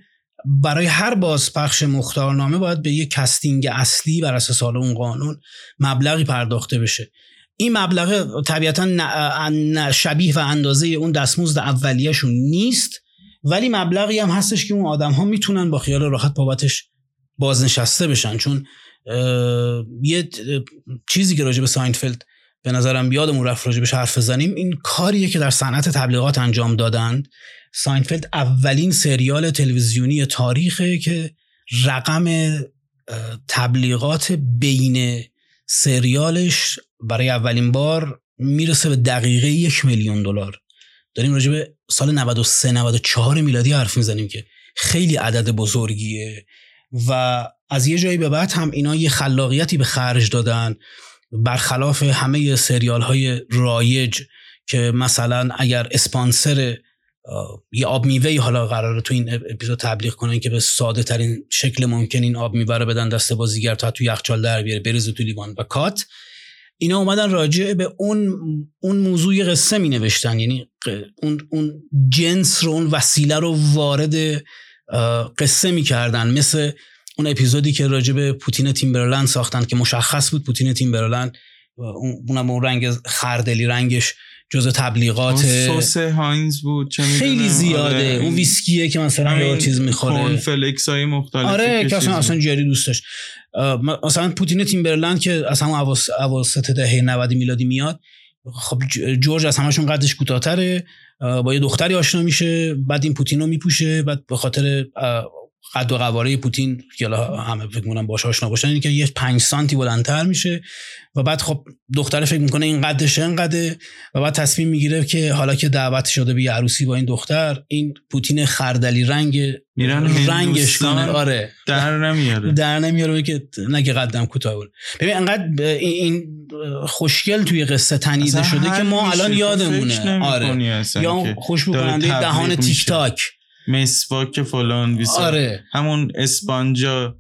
برای هر بازپخش مختارنامه باید به یک casting اصلی بر اساس اون قانون مبلغی پرداخته بشه. این مبلغ طبیعتا شبیه و اندازه اون دستمزد اولیهشون نیست ولی مبلغی هم هستش که اون آدم ها می‌تونن با خیال راحت بابتش بازنشسته بشن. چون یه چیزی که راجع به ساینفلد به نظرم بیادمون رفت راجع بهش حرف بزنیم. این کاریه که در صنعت تبلیغات انجام دادند ساینفلد اولین سریال تلویزیونی تاریخه که رقم تبلیغات بین سریالش برای اولین بار می‌رسه به دقیقه یک میلیون دلار. داریم راجع به سال 93 94 میلادی حرف می‌زنیم که خیلی عدد بزرگیه و از یه جایی به بعد هم اینا یه خلاقیتی به خرج دادن. برخلاف همه سریال های رایج که مثلا اگر اسپانسر یه آب میوه حالا قراره تو این اپیزود تبلیغ کنن که به ساده ترین شکل ممکن این آب میوه رو بدن دست بازیگر تا تو یخچال در بیاره بریزه تو لیوان و کات. اینا اومدن راجع به اون اون موضوع قصه می نوشتن یعنی اون اون جنس رو اون وسیله رو وارد قصه می‌کردن. مثل اون اپیزودی که راجع به پوتین تیمبرلند ساختن که مشخص بود پوتین تیمبرلند اونم اون رنگ خردلی رنگش جز تبلیغات سس هاینز بود چه خیلی زیاده. آره. اون ویسکیه که مثلا یه چیز می‌خوره. flakes های مختلف آره که اصلا اصلا جری دوست داشت. مثلا پوتین تیمبرلند که از همون اواسط دهه 90 میلادی میاد خب جورج از همشون قدش کوتاه‌تره با یه دختری آشنا میشه بعد این پوتین رو میپوشه بعد به خاطر قد و قواره پوتین که همه فکر می‌کنن باش آشنا باشن اینه که یه 5 سانتی بلندتر میشه و بعد خب دختره فکر می‌کنه این قدش انقدره و بعد تصمیم می‌گیره که حالا که دعوت شده به عروسی با این دختر این پوتین خردلی رنگ میرن رنگش کنه. آره. در نمیاره. در نمیاره که نه که قدم کوتاه بود ببین انقدر این خوشگل توی قصه تنیده شده که ما الان یادمونه. آره. یا خوشبو کننده دهان تیک تاک. مسواک فلان آره. همون اسپانجا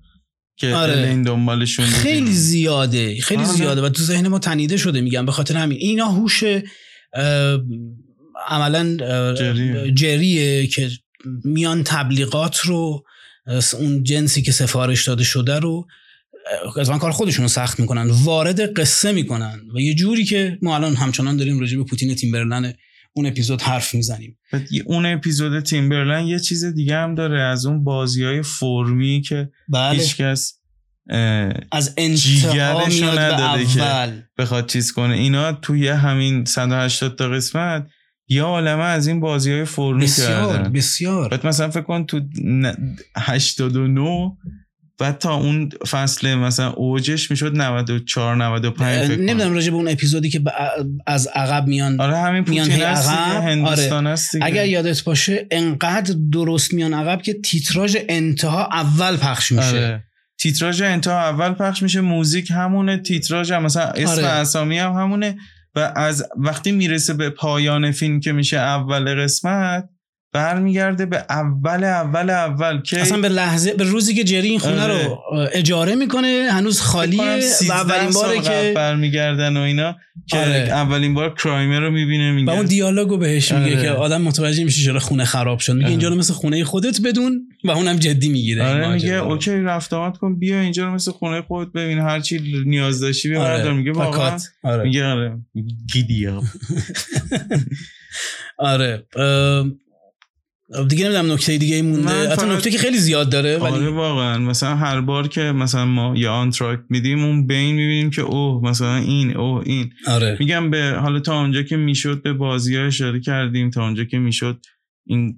که آره. این دنبالشون خیلی زیاده خیلی آره. زیاده و تو ذهن ما تنیده شده میگم به خاطر همین اینا هوش عملا جریه. جریه که میان تبلیغات رو اون جنسی که سفارش داده شده رو از من کار خودشون رو سخت می‌کنن وارد قصه می‌کنن و یه جوری که ما الان همچنان داریم راجع به پوتین تیمبرلن اون اپیزود حرف می‌زنیم. اون اپیزود تیمبرلن یه چیز دیگه هم داره از اون بازی های فرمی که بله. هیچکس از انتها میاد نداره که بخواد چیز کنه. اینا توی همین 180 تا قسمت یا عالمه از این بازی های فرمی بسیار کردن بسیار. مثلا فکر کن تو 89 بعد تا اون فصل مثلا اوجش می‌شد 94 95 فکر نمی‌دونم راجع به اون اپیزودی که از عقب میان آره همین میان عقب هندوستان آره. اگر یادت باشه انقدر درست میان عقب که تیتراژ انتها اول پخش میشه آره. تیتراژ انتها اول پخش میشه موزیک همونه تیتراژ هم مثلا اسم آره. اسامی هم همونه و از وقتی می‌رسه به پایان فیلم که میشه اول قسمت برمیگرده به اول اول اول که اصلا به لحظه به روزی که جری این خونه آره. رو اجاره می‌کنه هنوز خالیه و اولین باره که برمیگردن و اینا که آره. اولین بار کرایمر رو می‌بینه میگه و اون دیالوگو بهش میگه آره. که آدم متوجه میشه چرا خونه خراب شد میگه اینجا رو مثل خونه خودت بدون و اونم جدی می‌گیره آره میگه اوکی رفت آمد کن بیا اینجا رو مثل خونه خودت ببین هر چی نیاز داشتی بیا آره. میگه واقعا آره. میگه آره گیدیا آره دیگه نمی‌دونم نکته دیگه ای مونده. حتی نکته که خیلی زیاد داره ولی آره واقعا. مثلا هر بار که مثلا ما یا آنتراک میدیم اون بین می‌بینیم که اوه مثلا این اوه این. آره. میگم به حالا تا اونجا که می‌شد به بازی ها اشاره کردیم تا اونجا که می‌شد این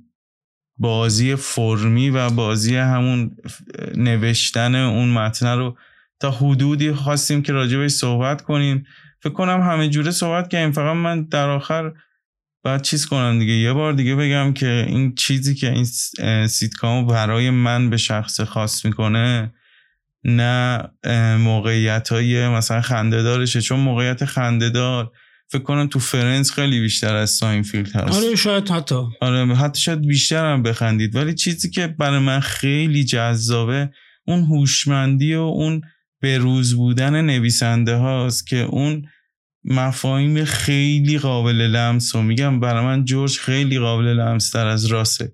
بازی فرمی و بازی همون نوشتن اون متن رو تا حدودی خواستیم که راجبش صحبت کنیم. فکر کنم همه جوره صحبت کردیم. فقط من در آخر بعد چیز کنم دیگه؟ یه بار دیگه بگم که این چیزی که این سیتکام برای من به شخصه خاص می‌کنه نه موقعیت های مثلا خنده دارشه چون موقعیت خنده دار فکر کنم تو فرندز خیلی بیشتر از ساینفیلد هست. آره شاید حتی. آره حتی شاید بیشتر هم بخندید. ولی چیزی که برای من خیلی جذابه اون هوشمندی و اون بروز بودن نویسنده هاست که اون مفاهیم خیلی قابل لمس و میگم. برای من جورج خیلی قابل لمس تر از راسه.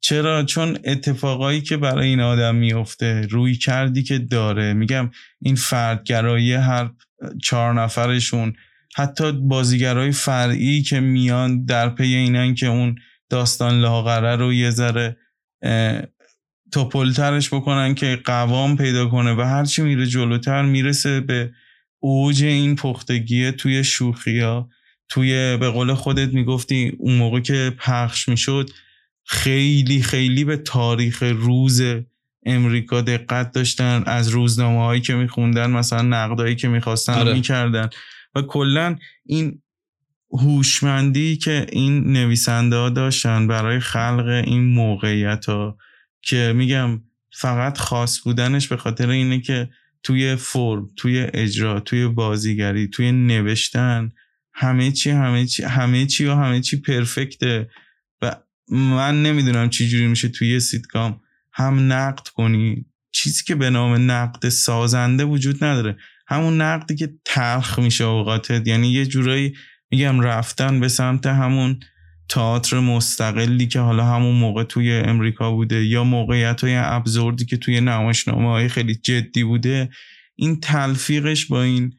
چرا؟ چون اتفاقایی که برای این آدم میفته روی کردی که داره. میگم این فردگرایی هر چهار نفرشون حتی بازیگرای فرعی که میان در پی اینن که اون داستان لاغره رو یه ذره توپلترش بکنن که قوام پیدا کنه و هرچی میره جلوتر می‌رسه به اوج این پختگی توی شوخی ها توی به قول خودت می‌گفتی اون موقع که پخش می‌شد خیلی خیلی به تاریخ روز امریکا دقت داشتن از روزنامه هایی که میخوندن مثلا نقدایی که می‌خواستن آره. می‌کردن و کلا این هوشمندی که این نویسنده ها داشتن برای خلق این موقعیت ها که میگم فقط خاص بودنش به خاطر اینه که توی فرم توی اجرا توی بازیگری توی نوشتن همه چی همه چی همه چی و همه چی پرفکته. و من نمی‌دونم چی جوری میشه توی سیتکام هم نقد کنی. چیزی که به نام نقد سازنده وجود نداره. همون نقدی که تلخ میشه اوقاتت. یعنی یه جورایی میگم رفتن به سمت همون تئاتر مستقلی که حالا همون موقع توی امریکا بوده یا موقعیت های ابزوردی که توی نمایشنامه های خیلی جدی بوده این تلفیقش با این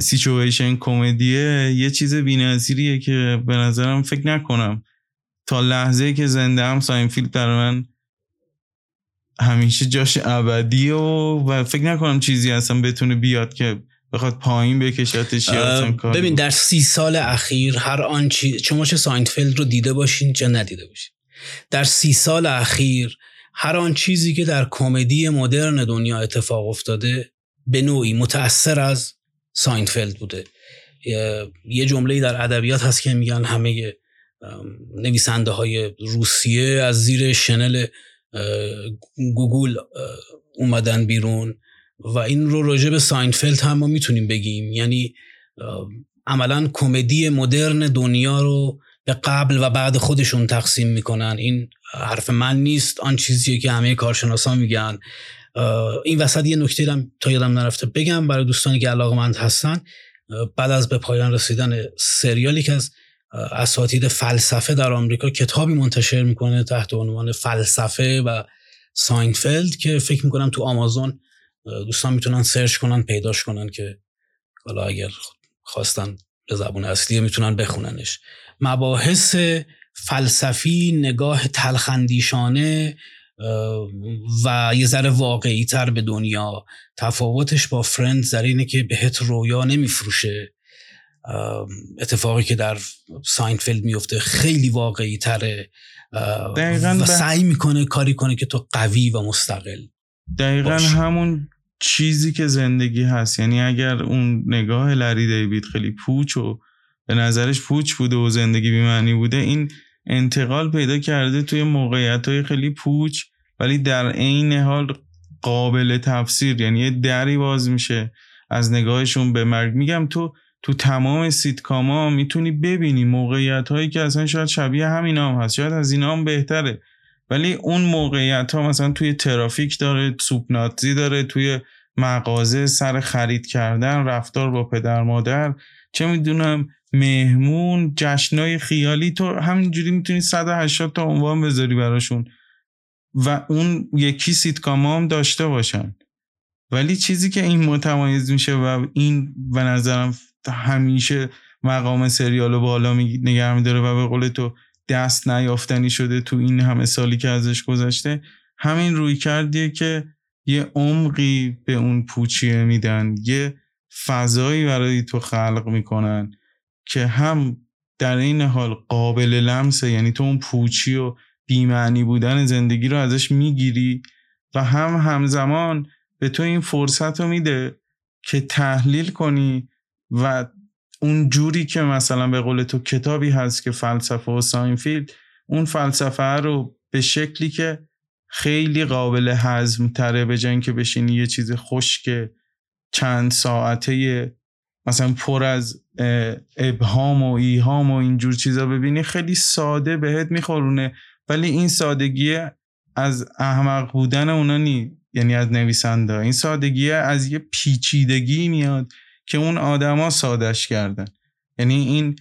situation comedy ه یه چیز بینظیریه که به نظرم فکر نکنم تا لحظه که زنده هم ساینفیلد برای من همیشه جاش ابدیه و, و فکر نکنم چیزی اصلا بتونه بیاد که بخواد پایین بکشتش ببین در سی سال اخیر هر آن چیز شما چه ساینفلد رو دیده باشین چه ندیده باشین. در سی سال اخیر هر آن چیزی که در کمدی مدرن دنیا اتفاق افتاده به نوعی متأثر از ساینفلد بوده. یه جمله در ادبیات هست که میگن همه نویسنده های روسیه از زیر شنل گوگول اومدن بیرون. و این رو راجع به ساینفلد هم ما می‌تونیم بگیم. یعنی عملا کمدی مدرن دنیا رو به قبل و بعد خودشون تقسیم می‌کنن. این حرف من نیست آن چیزیه که همه کارشناسان میگن. این وسط یه نکته هم تا یادم نرفته بگم برای دوستانی که علاقمند هستن. بعد از به پایان رسیدن سریال یکی از اساتید فلسفه در آمریکا کتابی منتشر می‌کنه تحت عنوان فلسفه و ساینفلد که فکر می‌کنم تو آمازون دوستان می‌تونن سرچ کنن پیداش کنن که حالا اگر خواستن به زبون اصلی می‌تونن بخوننش. مباحث فلسفی نگاه تلخ‌اندیشانه و یه ذره واقعی تر به دنیا. تفاوتش با فرند در اینه که بهت رویا نمیفروشه. اتفاقی که در ساینفلد میفته خیلی واقعی تره و سعی می‌کنه کاری کنه که تو قوی و مستقل دقیقا همون چیزی که زندگی هست. یعنی اگر اون نگاه لری دیوید خیلی پوچ و به نظرش پوچ بوده و زندگی بیمعنی بوده این انتقال پیدا کرده توی موقعیت های خیلی پوچ ولی در عین حال قابل تفسیر. یعنی یه دری باز میشه از نگاهشون به مرگ. میگم تو تو تمام سیتکاما می‌تونی ببینی موقعیت هایی که اصلا شاید شبیه همین هم هست. شاید از اینا هم بهتره. ولی اون موقعیت ها مثلا توی ترافیک داره سوپناتزی داره توی مغازه سر خرید کردن رفتار با پدر مادر. چه می‌دونم مهمون جشنای خیالی. تو همینجوری می‌تونی 180 تا عنوان بذاری براشون و اون یکی سیتکام هم داشته باشن. ولی چیزی که این متمایز میشه و این به نظرم همیشه مقام سریال بالا نگه میداره و به قول تو دست نیافتنی شده تو این همه سالی که ازش گذشته همین روی کردیه که یه عمقی به اون پوچیه میدن یه فضایی برای تو خلق می‌کنن که هم در این حال قابل لمسه یعنی تو اون پوچی و بیمعنی بودن زندگی رو ازش می‌گیری و هم همزمان به تو این فرصت رو میده که تحلیل کنی و اون جوری که مثلا به قول تو کتابی هست که فلسفه و ساینفیلد اون فلسفه رو به شکلی که خیلی قابل هضم تره به جنگ که بشینی یه چیز خشک چند ساعته مثلا پر از ابهام و ایهام و اینجور چیزا ببینی خیلی ساده بهت میخورونه. ولی این سادگی از احمق بودن اونا نی یعنی از نویسنده این سادگی از یه پیچیدگی میاد. که اون آدما سادش کردن. یعنی این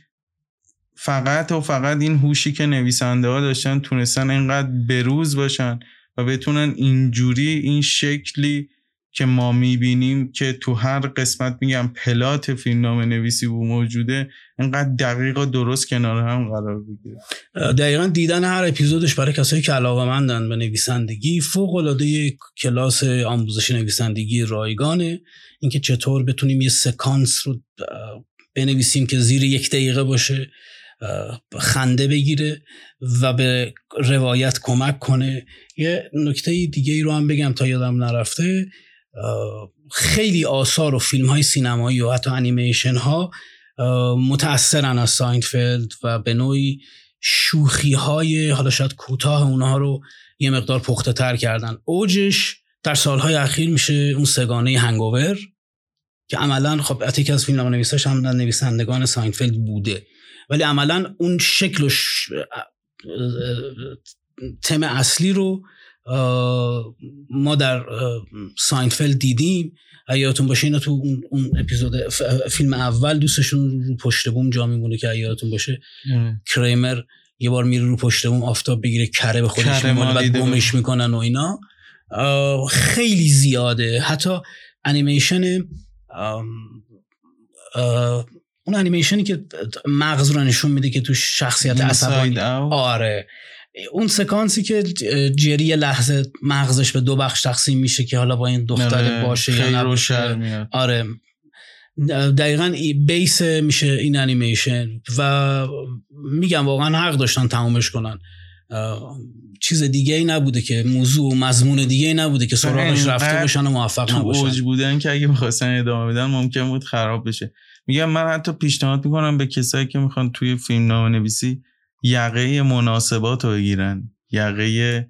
فقط و فقط این هوشی که نویسنده ها داشتن تونستن اینقدر بروز باشن و بتونن اینجوری این شکلی که ما می‌بینیم که تو هر قسمت میگم پلات فیلمنامه نویسی و موجوده اینقدر دقیق و درست کنار هم قرار بگیره. دقیقا دیدن هر اپیزودش برای کسایی که علاقه مندن به نویسندگی فوق العاده کلاس آموزش نویسندگی رایگانه. اینکه چطور بتونیم یه سکانس رو بنویسیم که زیر یک دقیقه باشه خنده بگیره و به روایت کمک کنه. یه نکته دیگه ای رو هم بگم تا یادم نرفته. خیلی آثار و فیلم های سینمایی و حتی انیمیشن ها متأثرن از ساینفلد و به نوعی شوخی های حالا شاید کوتاه اونها رو یه مقدار پخته تر کردن. اوجش در سالهای اخیر میشه اون سه‌گانه Hangover که عملا خب حتی از فیلم نویساش هم نویسندگان ساینفلد بوده. ولی عملا اون شکل و تم اصلی رو ما در ساینفلد دیدیم. یادتون باشه اینا تو اون, اون اپیزود فیلم اول دوستشون رو پشت بوم جا میمونه که یادتون باشه. کریمر یه بار میره رو پشت بوم آفتاب بگیره کره به خودش میماله بعد بوش می‌کنن و اینا. خیلی زیاده. حتی انیمیشن اون انیمیشنی که مغز رو نشون میده که تو شخصیت عصبانی. آره. اون سکانسی که جری لحظه مغزش به دو بخش تقسیم میشه که حالا با این دختر آره، باشه یا نباشه. آره. دقیقا بیس میشه این انیمیشن و میگم واقعا حق داشتن تمامش کنن. چیز دیگه ای نبوده که موضوع مضمون دیگه ای نبوده که سراغش رفته باشن و موفق نباشن. اوج بودن که اگه می‌خواستن ادامه بدن ممکن بود خراب بشه. میگم من حتی پیشنهاد می‌کنم به کسایی که می‌خوان توی فیلم نام نویسی یقه مناسبات رو بگیرن. یقه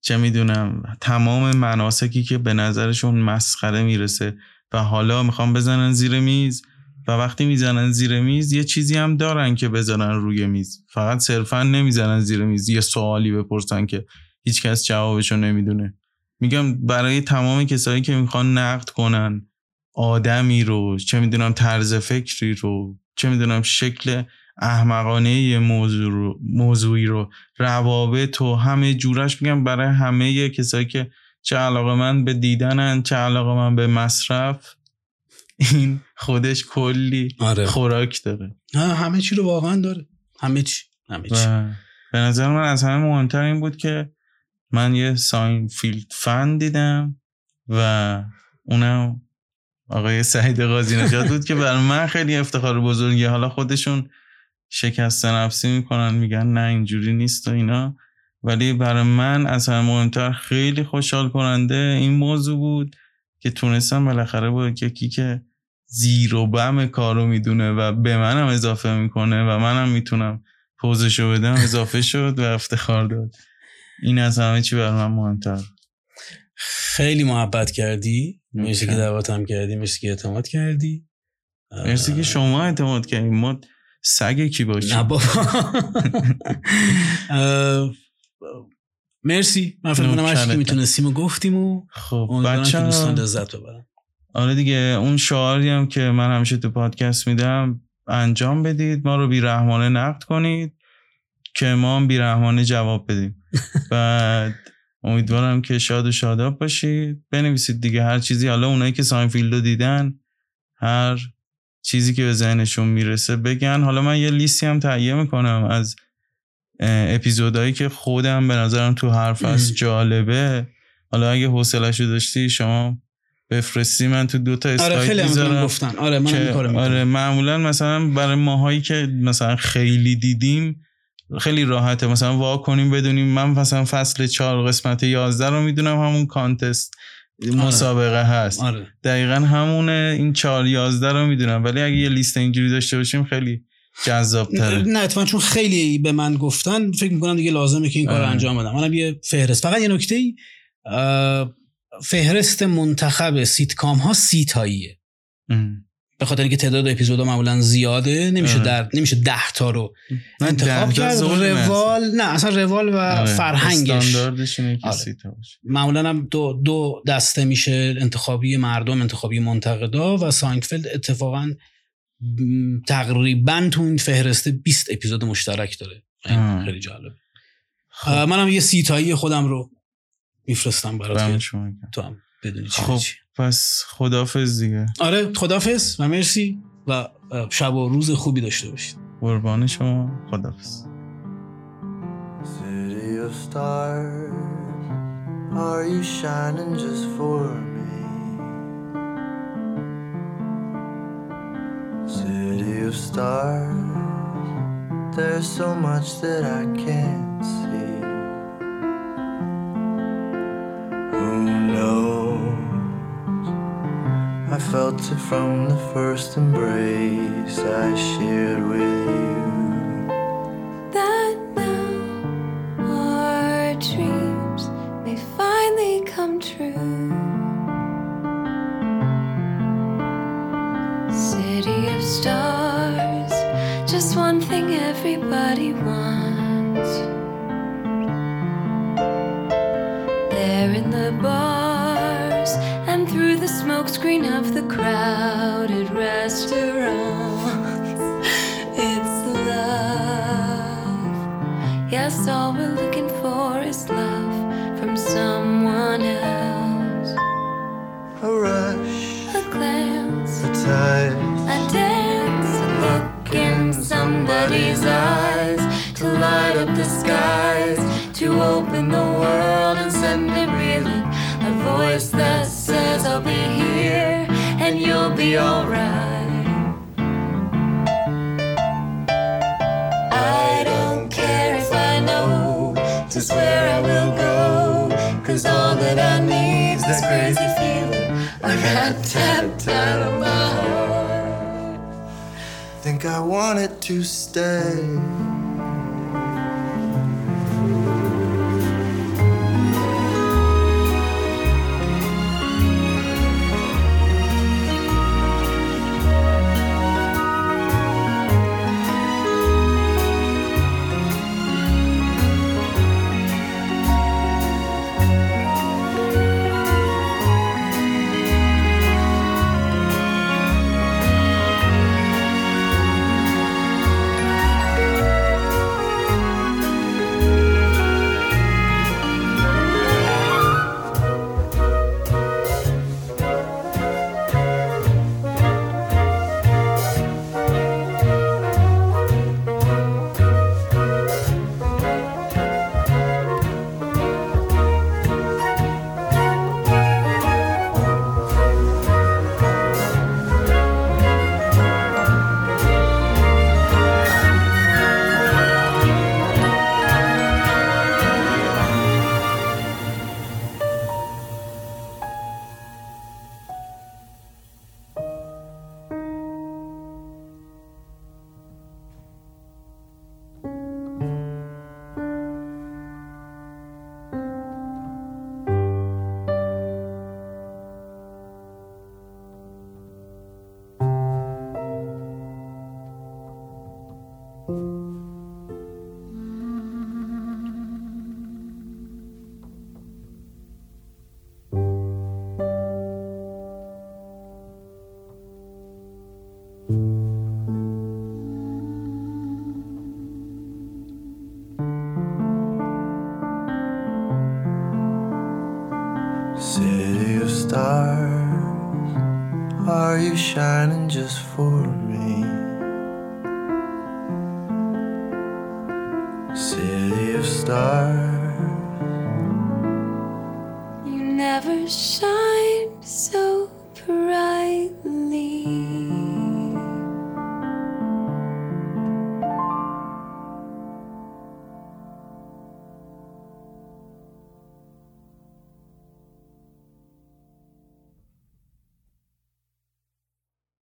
چه می‌دونم تمام مناسکی که به نظرشون مسخره می‌رسه و حالا می‌خوام بزنن زیر میز و وقتی می‌زنن زیر میز یه چیزی هم دارن که بزنن روی میز. فقط صرفا نمی‌زنن زیر میز یه سوالی بپرسن که هیچکس جوابشو نمی‌دونه. میگم برای تمام کسایی که می‌خوان نقد کنن آدمی رو چه می‌دونم طرز فکری رو چه می‌دونم شکل احمقانه موضوع رو، موضوعی رو روابط و همه جورش میگم برای همه کسایی که چه علاقه من به دیدنن چه علاقه من به مصرف این خودش کلی آره. خوراک داره. همه چی رو واقعا داره. همه چی همه چی. به نظر من از همه مهمتر این بود که من یه ساین فیلد فن دیدم و اونم آقای سعید قاضی نجات بود که برای من خیلی افتخار بزرگی حالا خودشون شکست نفسی می‌کنن میگن نه اینجوری نیست و اینا. ولی برای من از همه مهمتر خیلی خوشحال کننده این موضوع بود که تونستم بالاخره با یکی که زیر و بم کارو می‌دونه و به منم اضافه می‌کنه و منم می‌تونم پوزشو بدم اضافه شد و افتخار داد. این از همه چی برای من مهمتر خیلی محبت کردی. مرسی که دعوتم کردی مرسی که اعتماد کردی. مرسی که شما اعتماد کردی. ما سگ کی باشیم نه بابا. مرسی. من فکر کنم که می‌تونستیم و گفتیم و خب بچه دوستان لذت ببرن. آره دیگه اون شعاری هم که من همیشه تو پادکست میدم انجام بدید ما رو بیرحمانه نقد کنید که ما هم بیرحمانه جواب بدیم. بعد امیدوارم که شاد و شاداب باشید. بنویسید دیگه هر چیزی. حالا اونایی که ساینفیلد رو دیدن هر چیزی که به ذهنشون می‌رسه بگن. حالا من یه لیستی هم تهیه می‌کنم از اپیزودهایی که خودم به نظرم تو حرف از جالبه. حالا اگه حوصله‌اش داشتی شما بفرستی. من تو دو تا آره خیلی گفتن. آره من آره معمولا مثلا برای ماهایی که مثلا خیلی دیدیم خیلی راحته. مثلا وا کنیم بدونیم. من مثلا فصل چهار قسمت 11 رو می‌دونم همون کانتست. آره. مسابقه هست. آره. دقیقا همونه. این چهار یازده رو می‌دونم. ولی اگه یه لیست اینجوری داشته باشیم خیلی جذاب تره نه اتفاقا چون خیلی به من گفتن فکر می‌کنم دیگه لازمه که این کار آره. انجام بدم. منم یه فهرست. فقط یه نکته ای فهرست منتخب سیتکام ها سی تاییه به خاطر اینکه تعداد اپیزودا معمولا زیاده نمیشه در نمیشه ده تا رو انتخاب کرد. روال نه اصلا روال و آره. فرهنگش. آره. معمولا هم دو, دو دسته میشه انتخابی مردم انتخابی منتقدا و ساینفلد اتفاقا تقریبا تو این فهرسته 20 اپیزود مشترک داره. خیلی جالب خب. منم یه سیتایی خودم رو میفرستم برات. تو هم بدونی خب. پس خدافز دیگه. آره خدافز و مرسی و شب و روز خوبی داشته باشید. قربان شما خدافز Who knows? I felt it from the first embrace I shared with you. That now our dreams may finally come true. City of stars, just one thing everybody wants. Smokescreen of the crowded restaurants. It's love. Yes, all we're looking for is love from someone else. A rush, a glance, a touch, a dance, a look in somebody's eyes to light up the skies, to open the I'll be here and you'll be alright. I don't care if I know just where I will go. Cause all that I need's this crazy feeling got tapped out of my heart. Think I want it to stay.